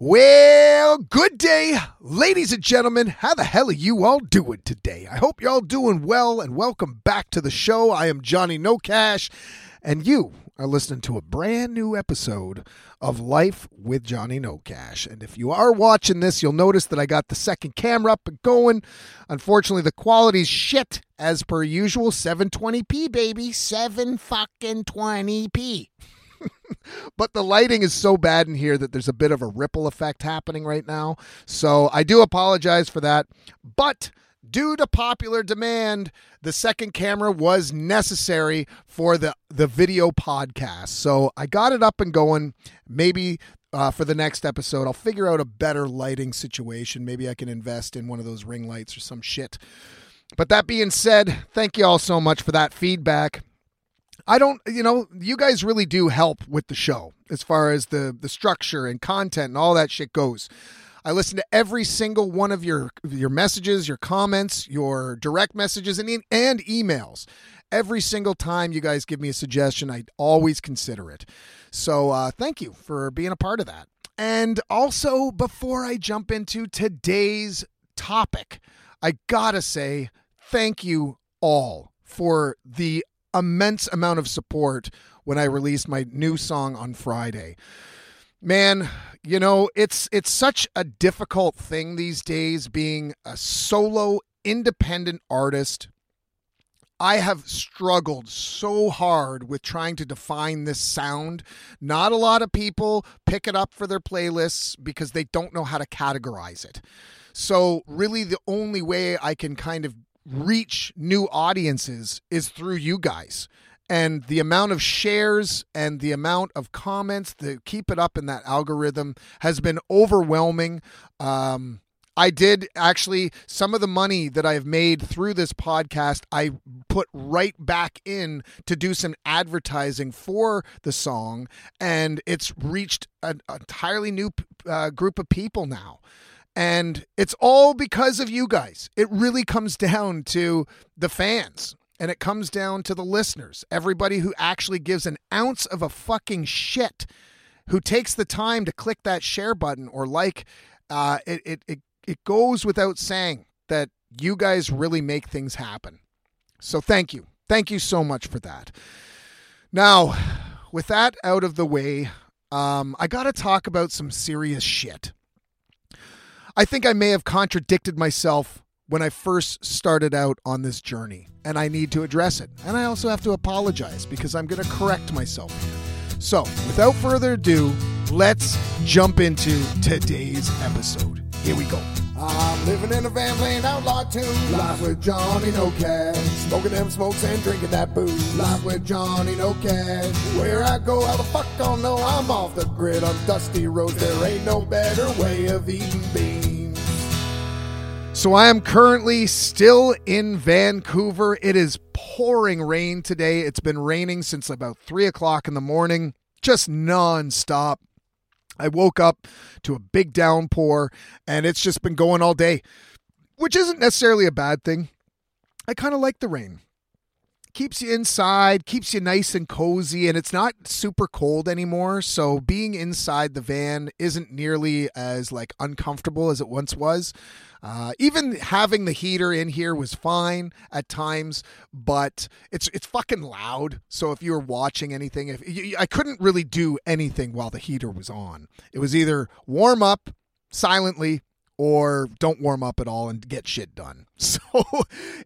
Well, good day, ladies and gentlemen. How the hell are you all doing today? I hope you're all doing well and welcome back to the show. I am Johnny No Cash, and you are listening to a brand new episode of Life with Johnny No Cash. And if you are watching this, you'll notice that I got the second camera up and going. Unfortunately, the quality's shit as per usual. 720p, baby. 7 fucking 20p. But the lighting is so bad in here that there's a bit of a ripple effect happening right now. So I do apologize for that. But due to popular demand, the second camera was necessary for the the video podcast. So I got it up and going. Maybe uh, for the next episode, I'll figure out a better lighting situation. Maybe I can invest in one of those ring lights or some shit. But that being said, thank you all so much for that feedback. I don't, you know, you guys really do help with the show as far as the the structure and content and all that shit goes. I listen to every single one of your your messages, your comments, your direct messages, and and emails. Every single time you guys give me a suggestion, I always consider it. So uh, thank you for being a part of that. And also, before I jump into today's topic, I gotta say thank you all for the immense amount of support when I released my new song on Friday. Man, you know, it's it's such a difficult thing these days being a solo independent artist. I have struggled so hard with trying to define this sound. Not a lot of people pick it up for their playlists because they don't know how to categorize it. So, really, the only way I can kind of reach new audiences is through you guys. And the amount of shares and the amount of comments to keep it up in that algorithm has been overwhelming. Um, I did actually some of the money that I've made through this podcast, I put right back in to do some advertising for the song, and it's reached an entirely new uh, group of people now. And it's all because of you guys. It really comes down to the fans and it comes down to the listeners. Everybody who actually gives an ounce of a fucking shit, who takes the time to click that share button or like, uh, it, it, it, it goes without saying that you guys really make things happen. So thank you. Thank you so much for that. Now, with that out of the way, um, I got to talk about some serious shit. I think I may have contradicted myself when I first started out on this journey, and I need to address it. And I also have to apologize because I'm going to correct myself here. So, without further ado, let's jump into today's episode. Here we go. I'm living in a van playing outlaw tunes. Life with Johnny No Cash. Smoking them smokes and drinking that booze. Life with Johnny No Cash. Where I go, how the fuck I'll know I'm off the grid on dusty roads. There ain't no better way of eating beans. So I am currently still in Vancouver. It is pouring rain today. It's been raining since about three o'clock in the morning, just nonstop. I woke up to a big downpour and it's just been going all day, which isn't necessarily a bad thing. I kind of like the rain. Keeps you inside, keeps you nice and cozy, and it's not super cold anymore. So being inside the van isn't nearly as like uncomfortable as it once was. Uh, even having the heater in here was fine at times, but it's it's fucking loud. So if you were watching anything, if you, I couldn't really do anything while the heater was on. It was either warm up silently or don't warm up at all and get shit done. So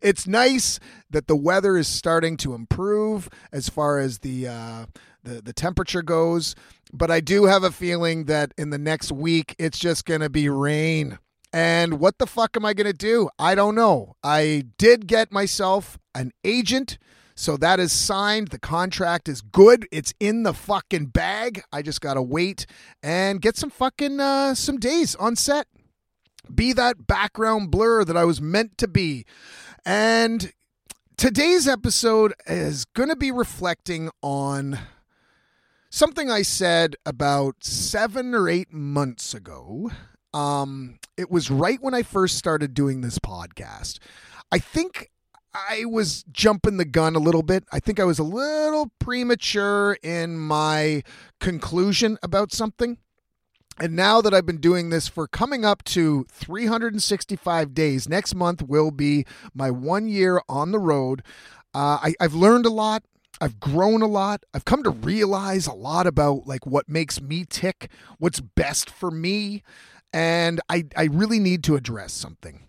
it's nice that the weather is starting to improve as far as the uh, the the temperature goes, but I do have a feeling that in the next week it's just going to be rain. And what the fuck am I going to do? I don't know. I did get myself an agent. So that is signed. The contract is good. It's in the fucking bag. I just got to wait and get some fucking uh, some days on set. Be that background blur that I was meant to be. And today's episode is going to be reflecting on something I said about 7 or 8 months ago um, it was right when I first started doing this podcast. I think I was jumping the gun a little bit. I think I was a little premature in my conclusion about something. And now that I've been doing this for coming up to 365 days, next month will be my one year on the road. Uh, I, I've learned a lot. I've grown a lot. I've come to realize a lot about like what makes me tick, what's best for me, and I I really need to address something.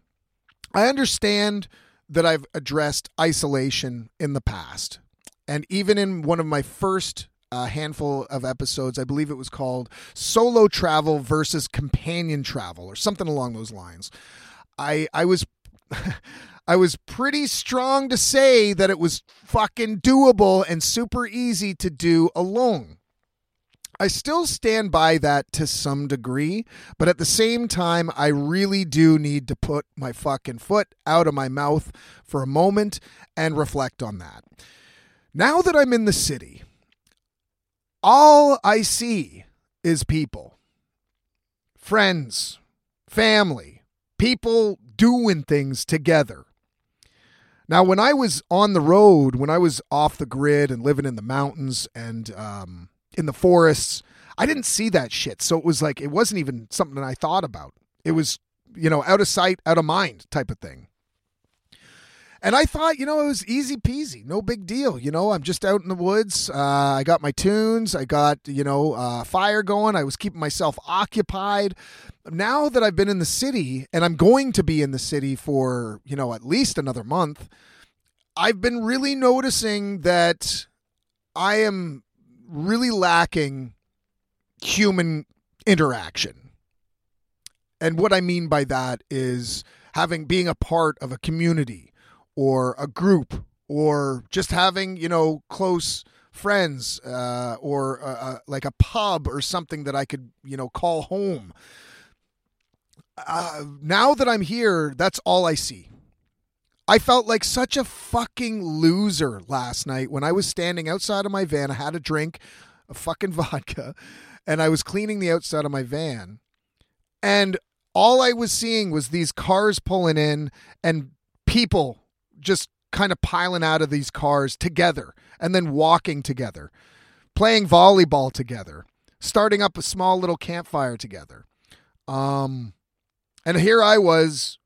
I understand that I've addressed isolation in the past. And even in one of my first uh, handful of episodes, I believe it was called Solo Travel versus Companion Travel or something along those lines. I I was I was pretty strong to say that it was fucking doable and super easy to do alone. I still stand by that to some degree, but at the same time, I really do need to put my fucking foot out of my mouth for a moment and reflect on that. Now that I'm in the city, all I see is people, friends, family, people doing things together. Now, when I was on the road, when I was off the grid and living in the mountains and um, in the forests, I didn't see that shit. So it was like, it wasn't even something that I thought about. It was, you know, out of sight, out of mind type of thing. And I thought, you know, it was easy peasy, no big deal. You know, I'm just out in the woods. Uh, I got my tunes. I got, you know, uh, fire going. I was keeping myself occupied. Now that I've been in the city and I'm going to be in the city for, you know, at least another month, I've been really noticing that I am really lacking human interaction. And what I mean by that is having being a part of a community or a group or just having, you know, close friends uh, or uh, uh, like a pub or something that I could, you know, call home. Uh, now that I'm here, that's all I see. I felt like such a fucking loser last night when I was standing outside of my van. I had a drink, a fucking vodka, and I was cleaning the outside of my van. And all I was seeing was these cars pulling in and people just kind of piling out of these cars together and then walking together, playing volleyball together, starting up a small little campfire together. Um, and here I was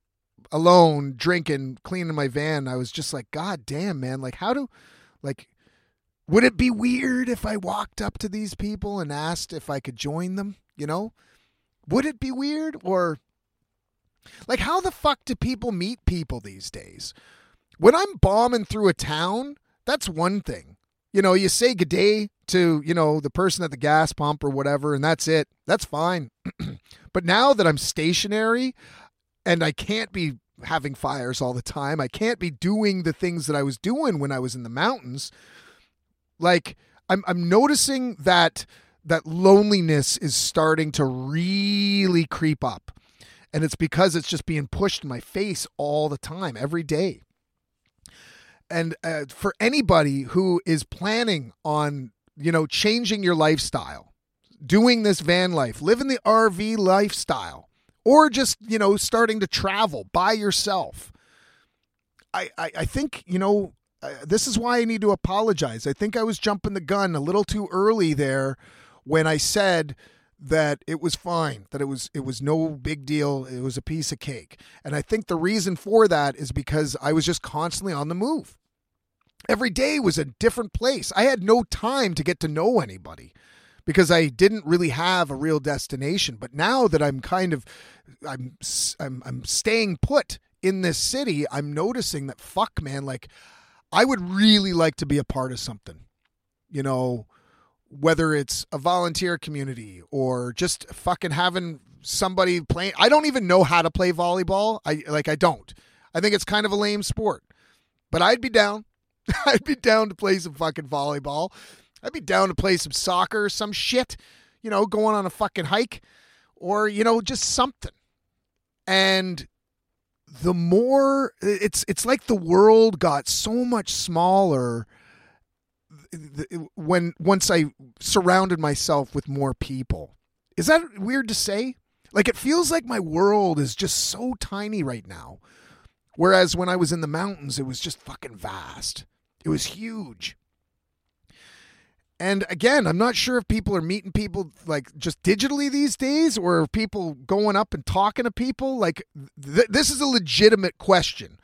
alone drinking, cleaning my van. I was just like, God damn, man. Like, how do, like, would it be weird if I walked up to these people and asked if I could join them? You know, would it be weird or like how the fuck do people meet people these days? When I'm bombing through a town, that's one thing. You know, you say good day to, you know, the person at the gas pump or whatever, and that's it. That's fine. but now that I'm stationary, and I can't be having fires all the time. I can't be doing the things that I was doing when I was in the mountains. Like I'm I'm noticing that that loneliness is starting to really creep up. And it's because it's just being pushed in my face all the time, every day. And uh, for anybody who is planning on, you know, changing your lifestyle, doing this van life, living the RV lifestyle, or just you know starting to travel by yourself i i, I think you know uh, this is why i need to apologize. I think i was jumping the gun a little too early there when i said that it was fine that it was it was no big deal it was a piece of cake. And i think the reason for that is because i was just constantly on the move every day was a different place i had no time to get to know anybody because I didn't really have a real destination. But now that I'm kind of I'm I'm I'm staying put in this city, I'm noticing that fuck man, like I would really like to be a part of something. You know, whether it's a volunteer community or just fucking having somebody playing I don't even know how to play volleyball. I like I don't. I think it's kind of a lame sport. But I'd be down. I'd be down to play some fucking volleyball. I'd be down to play some soccer, some shit, you know, going on a fucking hike or, you know, just something. And the more it's it's like the world got so much smaller when once I surrounded myself with more people. Is that weird to say? Like it feels like my world is just so tiny right now. Whereas when I was in the mountains, it was just fucking vast. It was huge. And again, I'm not sure if people are meeting people like just digitally these days or people going up and talking to people. Like, th- this is a legitimate question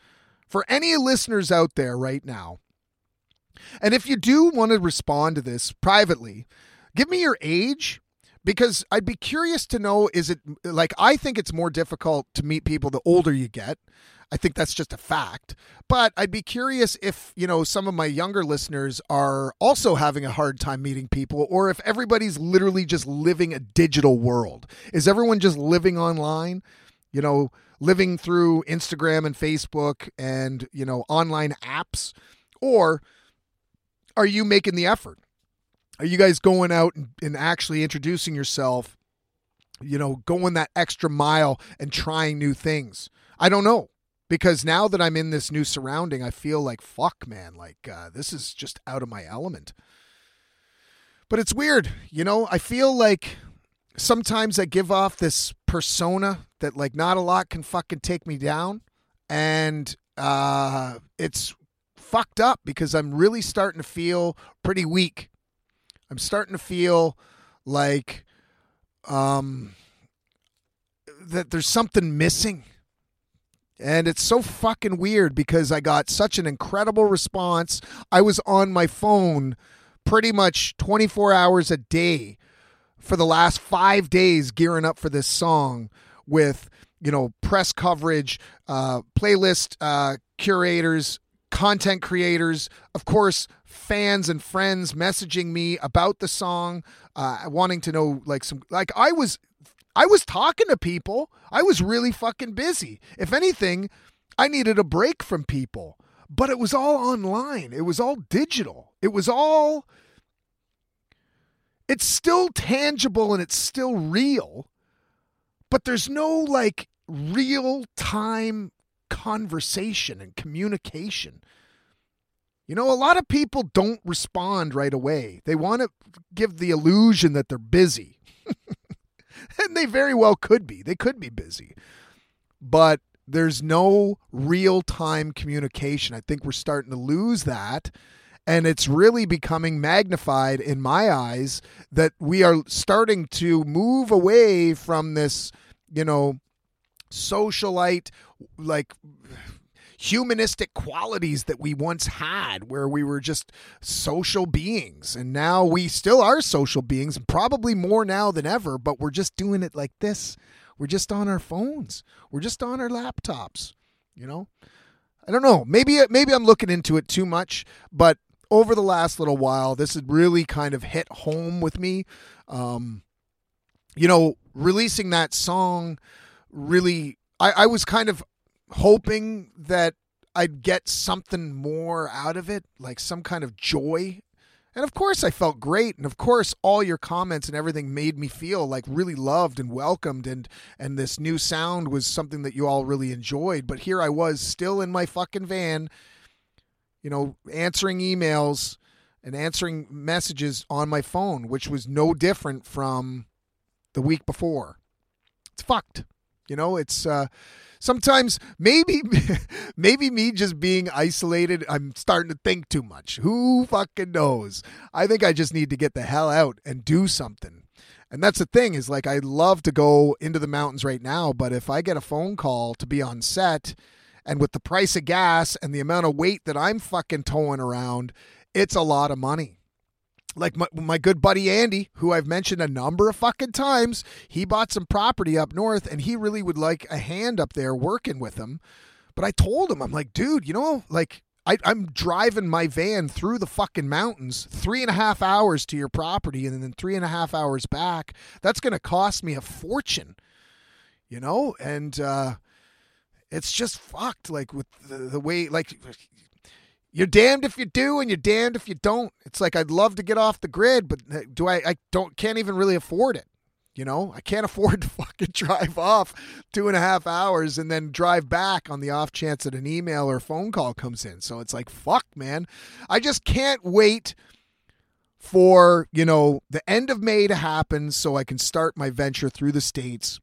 for any listeners out there right now. And if you do want to respond to this privately, give me your age because I'd be curious to know is it like I think it's more difficult to meet people the older you get. I think that's just a fact. But I'd be curious if, you know, some of my younger listeners are also having a hard time meeting people or if everybody's literally just living a digital world. Is everyone just living online? You know, living through Instagram and Facebook and, you know, online apps? Or are you making the effort? Are you guys going out and, actually introducing yourself? You know, going that extra mile and trying new things. I don't know because now that I'm in this new surrounding, I feel like fuck, man, like uh, this is just out of my element. But it's weird, you know. I feel like sometimes I give off this persona that like not a lot can fucking take me down, and uh, it's fucked up because I'm really starting to feel pretty weak. I'm starting to feel like um that there's something missing and it's so fucking weird because I got such an incredible response. I was on my phone pretty much 24 hours a day for the last five days gearing up for this song with, you know, press coverage, uh, playlist uh, curators, content creators, of course, fans and friends messaging me about the song, uh, wanting to know like some like I was I was talking to people. I was really fucking busy. If anything, I needed a break from people. But it was all online. It was all digital. It was all it's still tangible and it's still real, but there's no like real time conversation and communication. You know, a lot of people don't respond right away. They want to give the illusion that they're busy. and they very well could be. They could be busy. But there's no real time communication. I think we're starting to lose that. And it's really becoming magnified in my eyes that we are starting to move away from this, you know, socialite, like humanistic qualities that we once had where we were just social beings. And now we still are social beings probably more now than ever but we're just doing it like this. We're just on our phones. We're just on our laptops you know? I don't know. Maybe maybe i'm looking into it too much but over the last little while this has really kind of hit home with me. Um you know releasing that song really I, I was kind of hoping that I'd get something more out of it, like some kind of joy. And of course, I felt great, and of course, all your comments and everything made me feel like really loved and welcomed, and and this new sound was something that you all really enjoyed. But here I was, still in my fucking van, you know, answering emails and answering messages on my phone, which was no different from the week before. It's fucked. You know, it's uh sometimes maybe maybe me just being isolated i'm starting to think too much. Who fucking knows? I think i just need to get the hell out and do something. And that's the thing is like i love to go into the mountains right now but if i get a phone call to be on set and with the price of gas and the amount of weight that i'm fucking towing around it's a lot of money like my, my good buddy Andy, who I've mentioned a number of fucking times, he bought some property up north and he really would like a hand up there working with him. But I told him, I'm like, dude, you know, like I, am driving my van through the fucking mountains, three and a half hours to your property and then three and a half hours back. That's going to cost me a fortune, you know? And, uh, it's just fucked like with the, the way like you're damned if you do and you're damned if you don't. It's like I'd love to get off the grid, but uh, do I I don't can't even really afford it. You know, I can't afford to fucking drive off two and a half hours and then drive back on the off chance that an email or phone call comes in. So it's like, fuck, man. I just can't wait for, you know, the end of May to happen so I can start my venture through the States.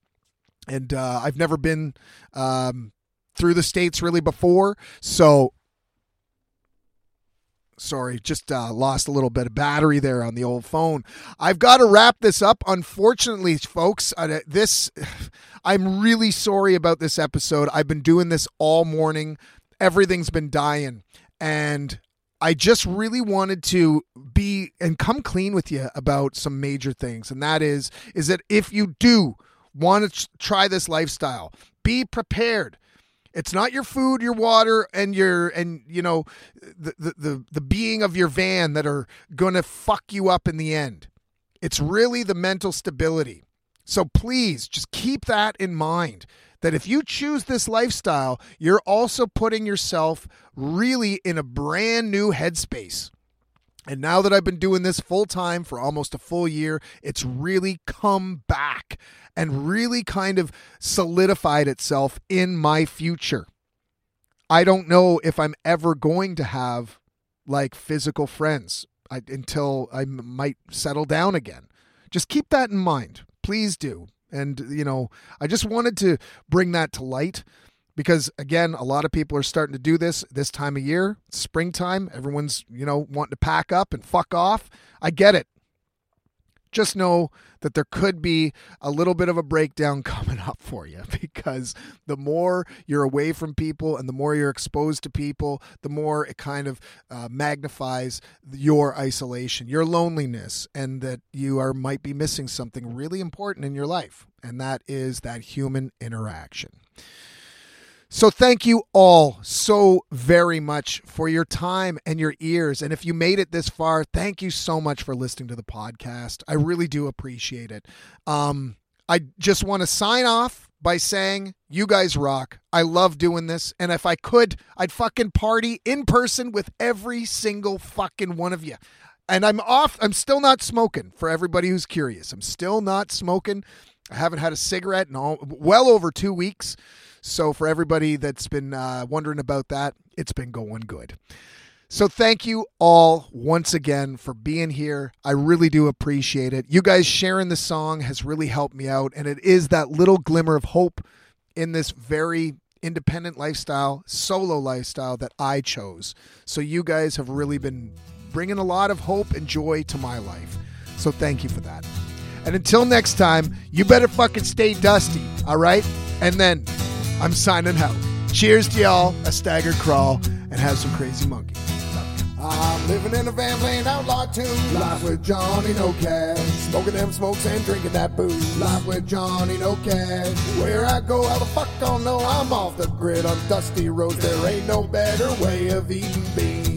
And uh, I've never been um, through the States really before. So Sorry, just uh, lost a little bit of battery there on the old phone. I've got to wrap this up. Unfortunately, folks, uh, this I'm really sorry about this episode. I've been doing this all morning. Everything's been dying, and I just really wanted to be and come clean with you about some major things, and that is is that if you do want to try this lifestyle, be prepared it's not your food, your water, and your and you know the the the, the being of your van that are going to fuck you up in the end. It's really the mental stability. So please just keep that in mind that if you choose this lifestyle, you're also putting yourself really in a brand new headspace. And now that I've been doing this full time for almost a full year, it's really come back and really kind of solidified itself in my future. I don't know if I'm ever going to have like physical friends I, until I m- might settle down again. Just keep that in mind. Please do. And, you know, I just wanted to bring that to light because again a lot of people are starting to do this this time of year springtime everyone's you know wanting to pack up and fuck off i get it just know that there could be a little bit of a breakdown coming up for you because the more you're away from people and the more you're exposed to people, the more it kind of uh, magnifies your isolation, your loneliness, and that you are might be missing something really important in your life, and that is that human interaction. So, thank you all so very much for your time and your ears. And if you made it this far, thank you so much for listening to the podcast. I really do appreciate it. Um, I just want to sign off by saying, You guys rock. I love doing this. And if I could, I'd fucking party in person with every single fucking one of you. And I'm off. I'm still not smoking for everybody who's curious. I'm still not smoking. I haven't had a cigarette in all, well over two weeks. So, for everybody that's been uh, wondering about that, it's been going good. So, thank you all once again for being here. I really do appreciate it. You guys sharing the song has really helped me out, and it is that little glimmer of hope in this very independent lifestyle, solo lifestyle that I chose. So, you guys have really been bringing a lot of hope and joy to my life. So, thank you for that. And until next time, you better fucking stay dusty, all right? And then I'm signing out. Cheers to y'all, a staggered crawl, and have some crazy monkey. I'm living in a van playing outlaw tunes. Life with Johnny No Cash. Smoking them smokes and drinking that booze. Life with Johnny No Cash. Where I go, how the fuck don't know. I'm off the grid on dusty roads. There ain't no better way of eating beans.